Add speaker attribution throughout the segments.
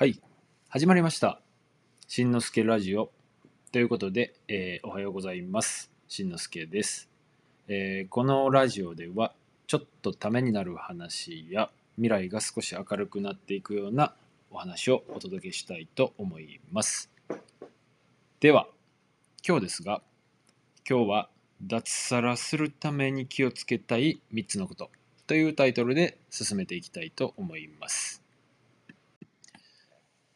Speaker 1: はい、始まりました。しんのすけラジオ。ということで、えーおはようございます。しんのすけです、えーこのラジオでは、ちょっとためになる話や、未来が少し明るくなっていくようなお話をお届けしたいと思います。では、今日ですが、今日は脱サラするために気をつけたい3つのことというタイトルで進めていきたいと思います。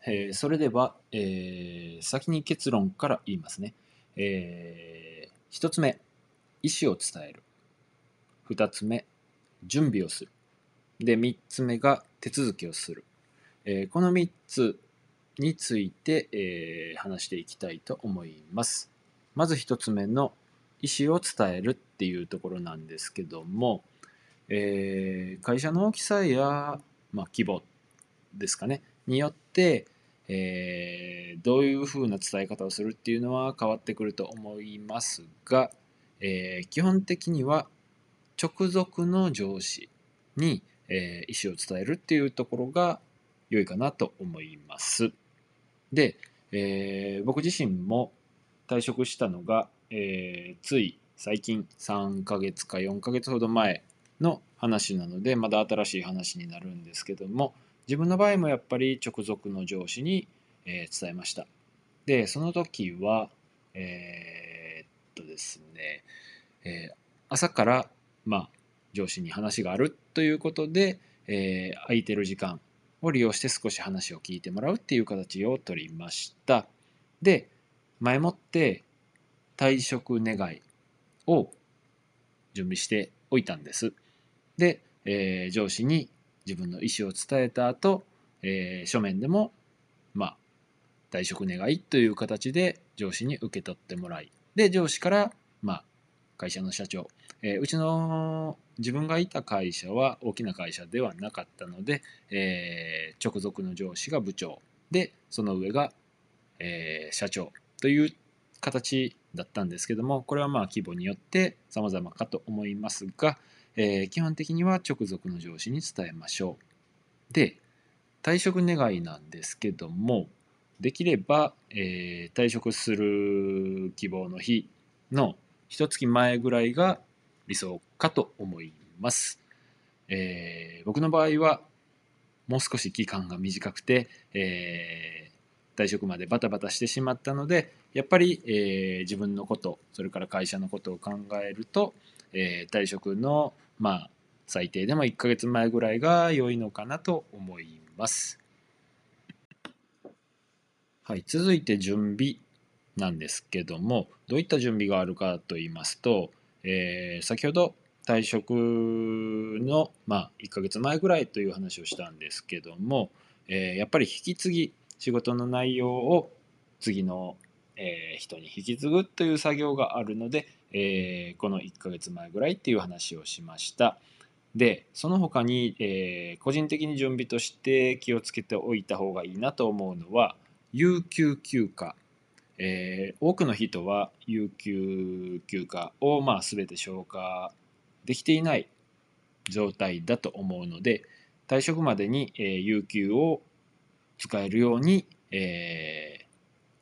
Speaker 1: えーそれでは、えー先に結論から言いますね。え1つ目、意思を伝える。2つ目、準備をする。で、3つ目が手続きをする。えこの3つについて、え話していきたいと思います。まず1つ目の意思を伝えるっていうところなんですけども、え会社の大きさや、まあ、規模ですかね、によって、えーどういうふうな伝え方をするっていうのは変わってくると思いますが、えー基本的には直属の上司に、えー意思を伝えるっていうところが良いかなと思います。で、えー僕自身も退職したのが、えーつい最近3ヶ月か4ヶ月ほど前の話なのでまだ新しい話になるんですけども自分の場合もやっぱり直属の上司に、えー伝えました。でその時はえーっとですね、えー朝からまあ上司に話があるということで、えー空いてる時間を利用して少し話を聞いてもらうっていう形を取りました。で前もって退職願いを準備しておいたんです。で、えー上司に自分の意思を伝えた後、えー書面でもまあ退職願いという形で上司に受け取ってもらいで上司からまあ会社の社長、えーうちの自分がいた会社は大きな会社ではなかったので、えー直属の上司が部長でその上が、えー社長という形だったんですけどもこれはまあ規模によって様々かと思いますが、えー基本的には直属の上司に伝えましょう。で退職願いなんですけどもできれば、えー退職する希望の日の一月前ぐらいが理想かと思います。えー僕の場合はもう少し期間が短くて、えー退職までバタバタしてしまったのでやっぱり、えー自分のことそれから会社のことを考えると、えー退職のまあ最低でも1ヶ月前ぐらいが良いのかなと思います。はい、続いて準備なんですけどもどういった準備があるかと言いますと、えー先ほど退職の、まあ、1ヶ月前ぐらいという話をしたんですけども、えーやっぱり引き継ぎ仕事の内容を次の、えー人に引き継ぐという作業があるので、えーこの1ヶ月前ぐらいっていう話をしました。でその他に、えー個人的に準備として気をつけておいた方がいいなと思うのは有給休暇、えー多くの人は有給休暇をまあ全て消化できていない状態だと思うので退職までに、えー有給を使えるように、え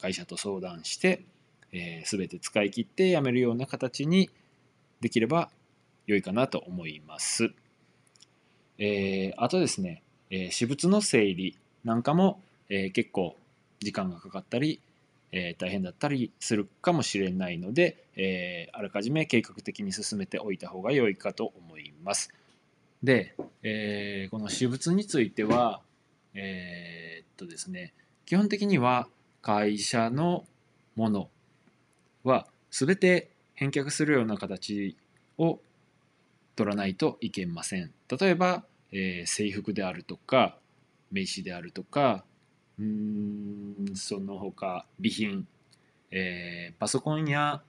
Speaker 1: 会社と相談して、えー全て使い切って辞めるような形にできれば良いかなと思います。えーあとですね、えー私物の整理なんかも、え結構時間がかかったり、え大変だったりするかもしれないので、えあらかじめ計画的に進めておいた方が良いかと思います。で、えーこの私物については、えっとですね、基本的には会社のものは全て返却するような形を取らないといけません。例えば、えー制服であるとか名刺であるとかうーんその他備品、えーパソコンや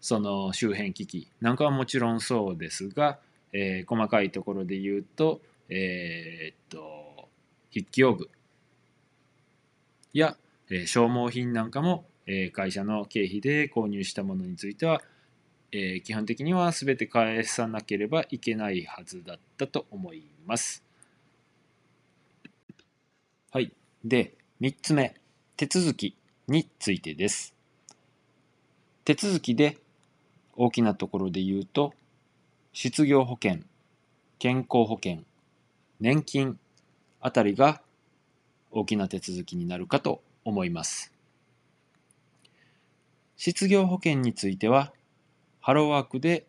Speaker 1: その周辺機器なんかはもちろんそうですが、えー細かいところで言うと,、えーっと筆記用具や、えー消耗品なんかも、えー会社の経費で購入したものについては、えー基本的には全て返さなければいけないはずだったと思います。はい。で、3つ目、手続きについてです。手続きで大きなところで言うと、失業保険、健康保険、年金あたりが大きな手続きになるかと思います。失業保険については、ハローワークで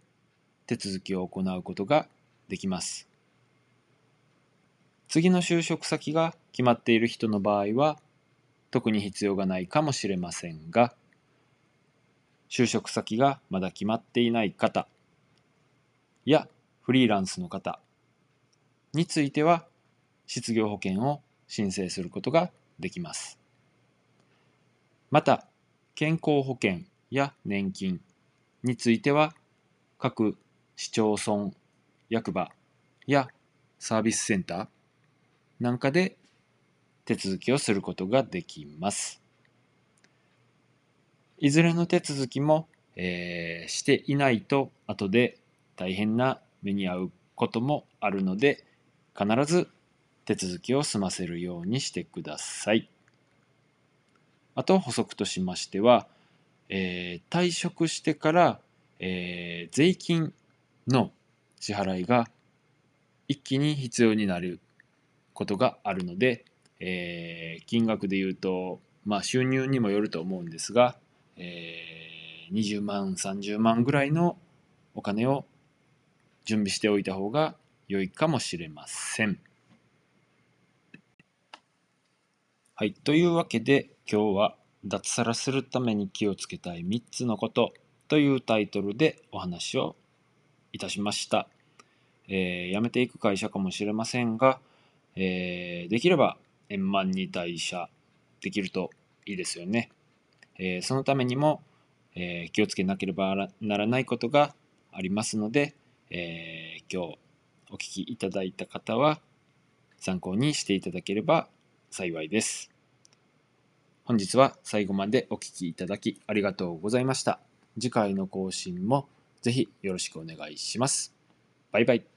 Speaker 1: 手続きを行うことができます。次の就職先が決まっている人の場合は、特に必要がないかもしれませんが、就職先がまだ決まっていない方やフリーランスの方については、失業保険を申請することができます。また、健康保険や年金については、各市町村、役場やサービスセンターなんかで手続きをすることができます。いずれの手続きも、えーしていないと後で大変な目に遭うこともあるので必ず手続きを済ませるようにしてください。あと補足としましては、えー退職してから、えー税金の支払いが一気に必要になることがあるので、えー金額で言うと、まあ、収入にもよると思うんですが、えー20万30万ぐらいのお金を準備しておいた方が良いかもしれません。はい。というわけで今日は脱サラするために気をつけたい3つのことというタイトルでお話をいたしました。えー辞めていく会社かもしれませんが、えーできれば円満に退社できるといいですよね。えーそのためにも、え気をつけなければならないことがありますので、え今日お聞きいただいた方は参考にしていただければ幸いです。本日は最後までお聴きいただきありがとうございました。次回の更新もぜひよろしくお願いします。バイバイ。